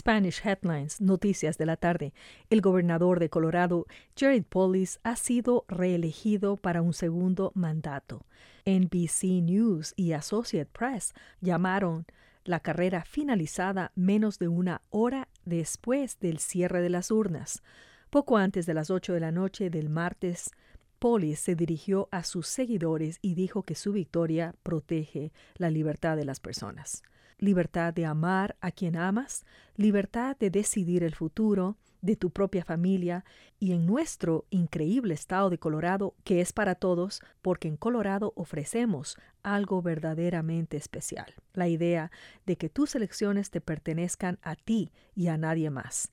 Spanish Headlines, Noticias de la Tarde. El gobernador de Colorado, Jared Polis, ha sido reelegido para un segundo mandato. NBC News y Associate Press llamaron la carrera finalizada menos de una hora después del cierre de las urnas. Poco antes de las ocho de la noche del martes, Polis se dirigió a sus seguidores y dijo que su victoria protege la libertad de las personas libertad de amar a quien amas, libertad de decidir el futuro de tu propia familia y en nuestro increíble estado de Colorado, que es para todos, porque en Colorado ofrecemos algo verdaderamente especial, la idea de que tus elecciones te pertenezcan a ti y a nadie más.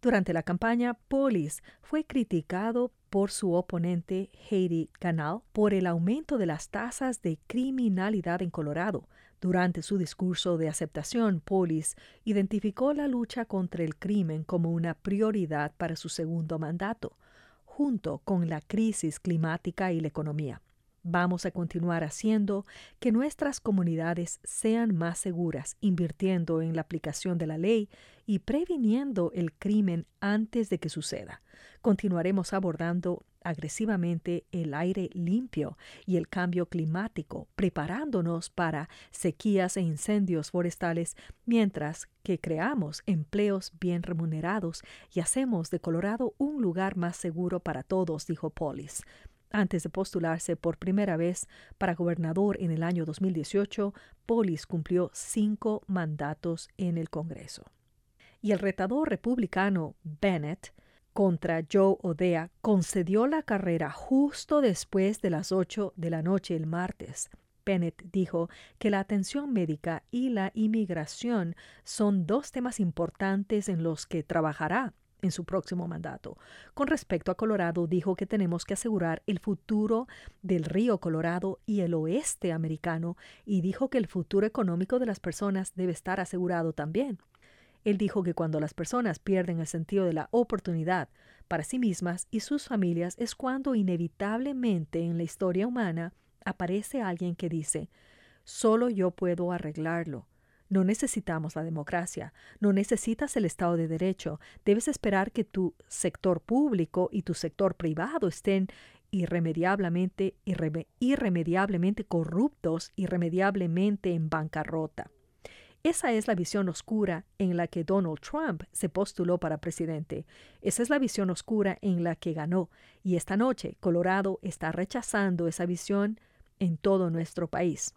Durante la campaña, Polis fue criticado por su oponente Heidi Canal por el aumento de las tasas de criminalidad en Colorado, durante su discurso de aceptación, Polis identificó la lucha contra el crimen como una prioridad para su segundo mandato, junto con la crisis climática y la economía. Vamos a continuar haciendo que nuestras comunidades sean más seguras, invirtiendo en la aplicación de la ley y previniendo el crimen antes de que suceda. Continuaremos abordando agresivamente el aire limpio y el cambio climático, preparándonos para sequías e incendios forestales, mientras que creamos empleos bien remunerados y hacemos de Colorado un lugar más seguro para todos, dijo Polis. Antes de postularse por primera vez para gobernador en el año 2018, Polis cumplió cinco mandatos en el Congreso. Y el retador republicano Bennett contra Joe Odea concedió la carrera justo después de las ocho de la noche el martes. Bennett dijo que la atención médica y la inmigración son dos temas importantes en los que trabajará en su próximo mandato. Con respecto a Colorado, dijo que tenemos que asegurar el futuro del río Colorado y el oeste americano y dijo que el futuro económico de las personas debe estar asegurado también. Él dijo que cuando las personas pierden el sentido de la oportunidad para sí mismas y sus familias es cuando inevitablemente en la historia humana aparece alguien que dice, solo yo puedo arreglarlo. No necesitamos la democracia, no necesitas el Estado de Derecho, debes esperar que tu sector público y tu sector privado estén irremediablemente, irremediablemente corruptos, irremediablemente en bancarrota. Esa es la visión oscura en la que Donald Trump se postuló para presidente. Esa es la visión oscura en la que ganó. Y esta noche Colorado está rechazando esa visión en todo nuestro país,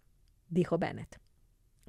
dijo Bennett.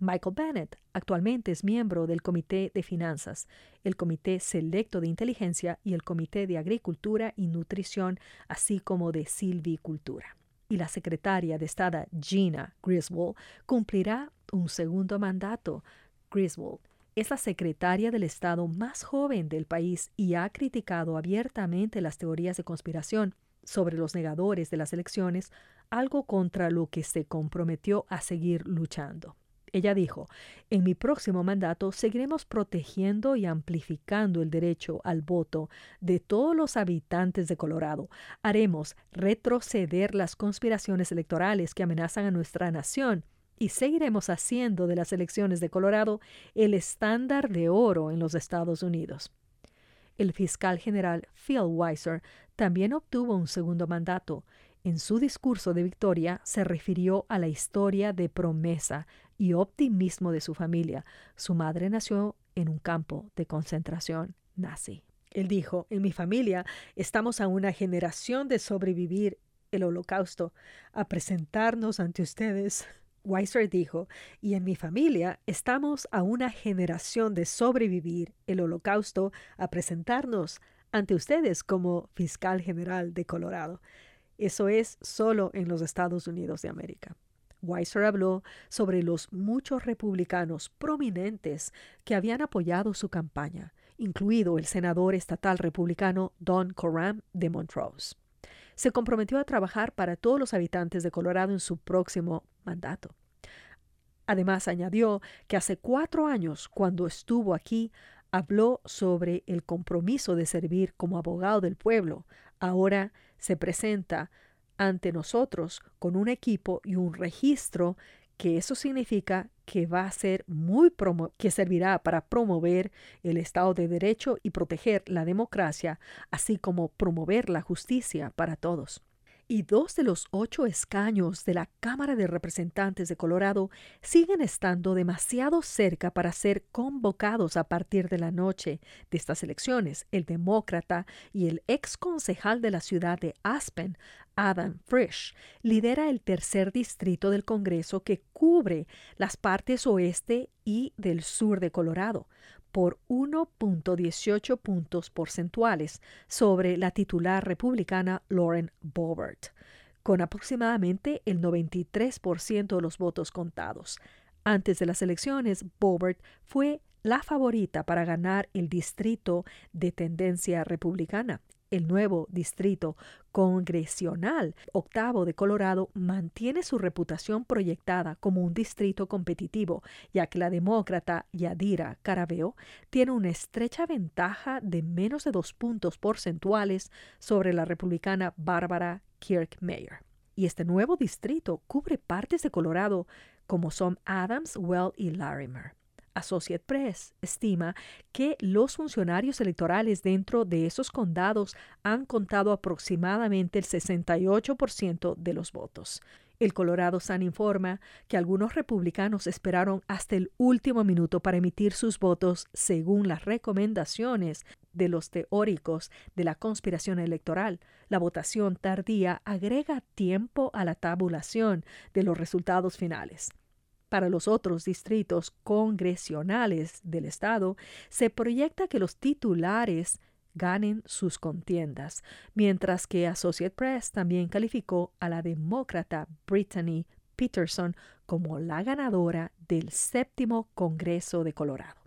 Michael Bennett actualmente es miembro del Comité de Finanzas, el Comité Selecto de Inteligencia y el Comité de Agricultura y Nutrición, así como de Silvicultura. Y la secretaria de Estado Gina Griswold cumplirá un segundo mandato. Griswold es la secretaria del Estado más joven del país y ha criticado abiertamente las teorías de conspiración sobre los negadores de las elecciones, algo contra lo que se comprometió a seguir luchando. Ella dijo, en mi próximo mandato seguiremos protegiendo y amplificando el derecho al voto de todos los habitantes de Colorado. Haremos retroceder las conspiraciones electorales que amenazan a nuestra nación y seguiremos haciendo de las elecciones de Colorado el estándar de oro en los Estados Unidos. El fiscal general Phil Weiser también obtuvo un segundo mandato. En su discurso de victoria se refirió a la historia de promesa y optimismo de su familia. Su madre nació en un campo de concentración nazi. Él dijo, en mi familia estamos a una generación de sobrevivir el holocausto, a presentarnos ante ustedes Weiser dijo, y en mi familia estamos a una generación de sobrevivir el holocausto a presentarnos ante ustedes como fiscal general de Colorado. Eso es solo en los Estados Unidos de América. Weiser habló sobre los muchos republicanos prominentes que habían apoyado su campaña, incluido el senador estatal republicano Don Coram de Montrose se comprometió a trabajar para todos los habitantes de Colorado en su próximo mandato. Además, añadió que hace cuatro años, cuando estuvo aquí, habló sobre el compromiso de servir como abogado del pueblo. Ahora se presenta ante nosotros con un equipo y un registro que eso significa que va a ser muy que servirá para promover el Estado de Derecho y proteger la democracia, así como promover la justicia para todos y dos de los ocho escaños de la Cámara de Representantes de Colorado siguen estando demasiado cerca para ser convocados a partir de la noche de estas elecciones. El demócrata y el ex concejal de la ciudad de Aspen, Adam Frisch, lidera el tercer distrito del Congreso que cubre las partes oeste y del sur de Colorado por 1.18 puntos porcentuales sobre la titular republicana Lauren Boebert, con aproximadamente el 93% de los votos contados. Antes de las elecciones, Boebert fue la favorita para ganar el distrito de tendencia republicana el nuevo distrito congresional octavo de Colorado mantiene su reputación proyectada como un distrito competitivo, ya que la demócrata Yadira Carabeo tiene una estrecha ventaja de menos de dos puntos porcentuales sobre la republicana Bárbara Kirkmeyer. Y este nuevo distrito cubre partes de Colorado como son Adams, Well y Larimer. Associate Press estima que los funcionarios electorales dentro de esos condados han contado aproximadamente el 68% de los votos. El Colorado Sun informa que algunos republicanos esperaron hasta el último minuto para emitir sus votos según las recomendaciones de los teóricos de la conspiración electoral. La votación tardía agrega tiempo a la tabulación de los resultados finales. Para los otros distritos congresionales del Estado, se proyecta que los titulares ganen sus contiendas, mientras que Associate Press también calificó a la demócrata Brittany Peterson como la ganadora del séptimo Congreso de Colorado.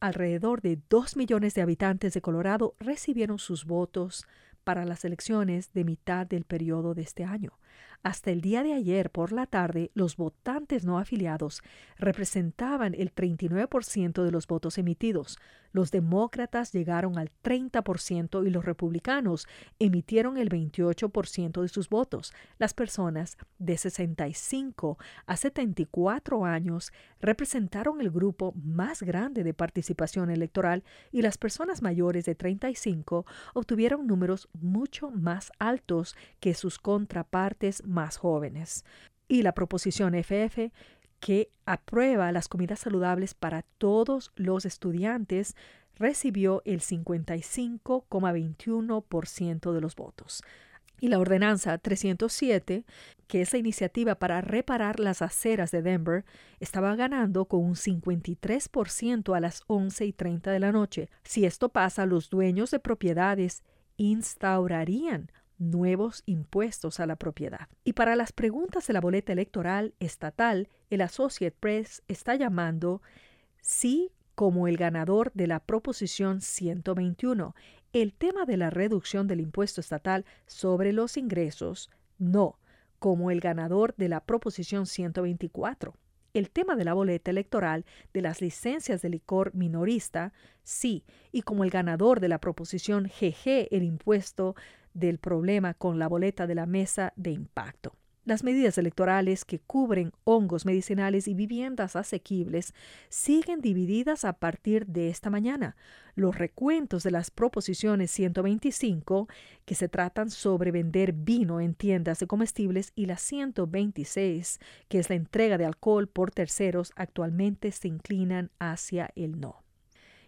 Alrededor de dos millones de habitantes de Colorado recibieron sus votos para las elecciones de mitad del periodo de este año. Hasta el día de ayer por la tarde, los votantes no afiliados representaban el 39% de los votos emitidos. Los demócratas llegaron al 30% y los republicanos emitieron el 28% de sus votos. Las personas de 65 a 74 años representaron el grupo más grande de participación electoral y las personas mayores de 35 obtuvieron números mucho más altos que sus contrapartes más jóvenes. Y la proposición FF que aprueba las comidas saludables para todos los estudiantes recibió el 55,21% de los votos. Y la ordenanza 307, que es la iniciativa para reparar las aceras de Denver, estaba ganando con un 53% a las 11 y 30 de la noche. Si esto pasa, los dueños de propiedades instaurarían nuevos impuestos a la propiedad. Y para las preguntas de la boleta electoral estatal, el Associate Press está llamando sí como el ganador de la Proposición 121, el tema de la reducción del impuesto estatal sobre los ingresos, no, como el ganador de la Proposición 124. El tema de la boleta electoral de las licencias de licor minorista, sí, y como el ganador de la Proposición GG, el impuesto del problema con la boleta de la mesa de impacto. Las medidas electorales que cubren hongos medicinales y viviendas asequibles siguen divididas a partir de esta mañana. Los recuentos de las proposiciones 125, que se tratan sobre vender vino en tiendas de comestibles, y la 126, que es la entrega de alcohol por terceros, actualmente se inclinan hacia el no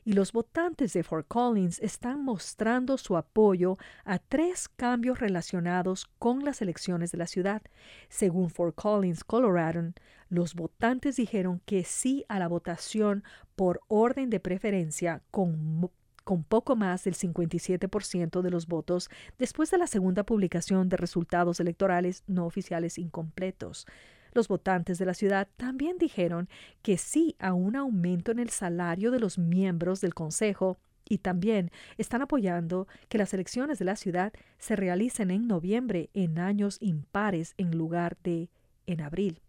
y los votantes de Fort Collins están mostrando su apoyo a tres cambios relacionados con las elecciones de la ciudad. Según Fort Collins, Colorado, los votantes dijeron que sí a la votación por orden de preferencia con con poco más del 57% de los votos después de la segunda publicación de resultados electorales no oficiales incompletos. Los votantes de la ciudad también dijeron que sí a un aumento en el salario de los miembros del Consejo y también están apoyando que las elecciones de la ciudad se realicen en noviembre en años impares en lugar de en abril.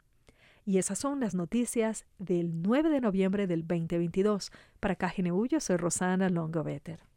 Y esas son las noticias del 9 de noviembre del 2022. Para KGNU, yo soy Rosana Longoveter.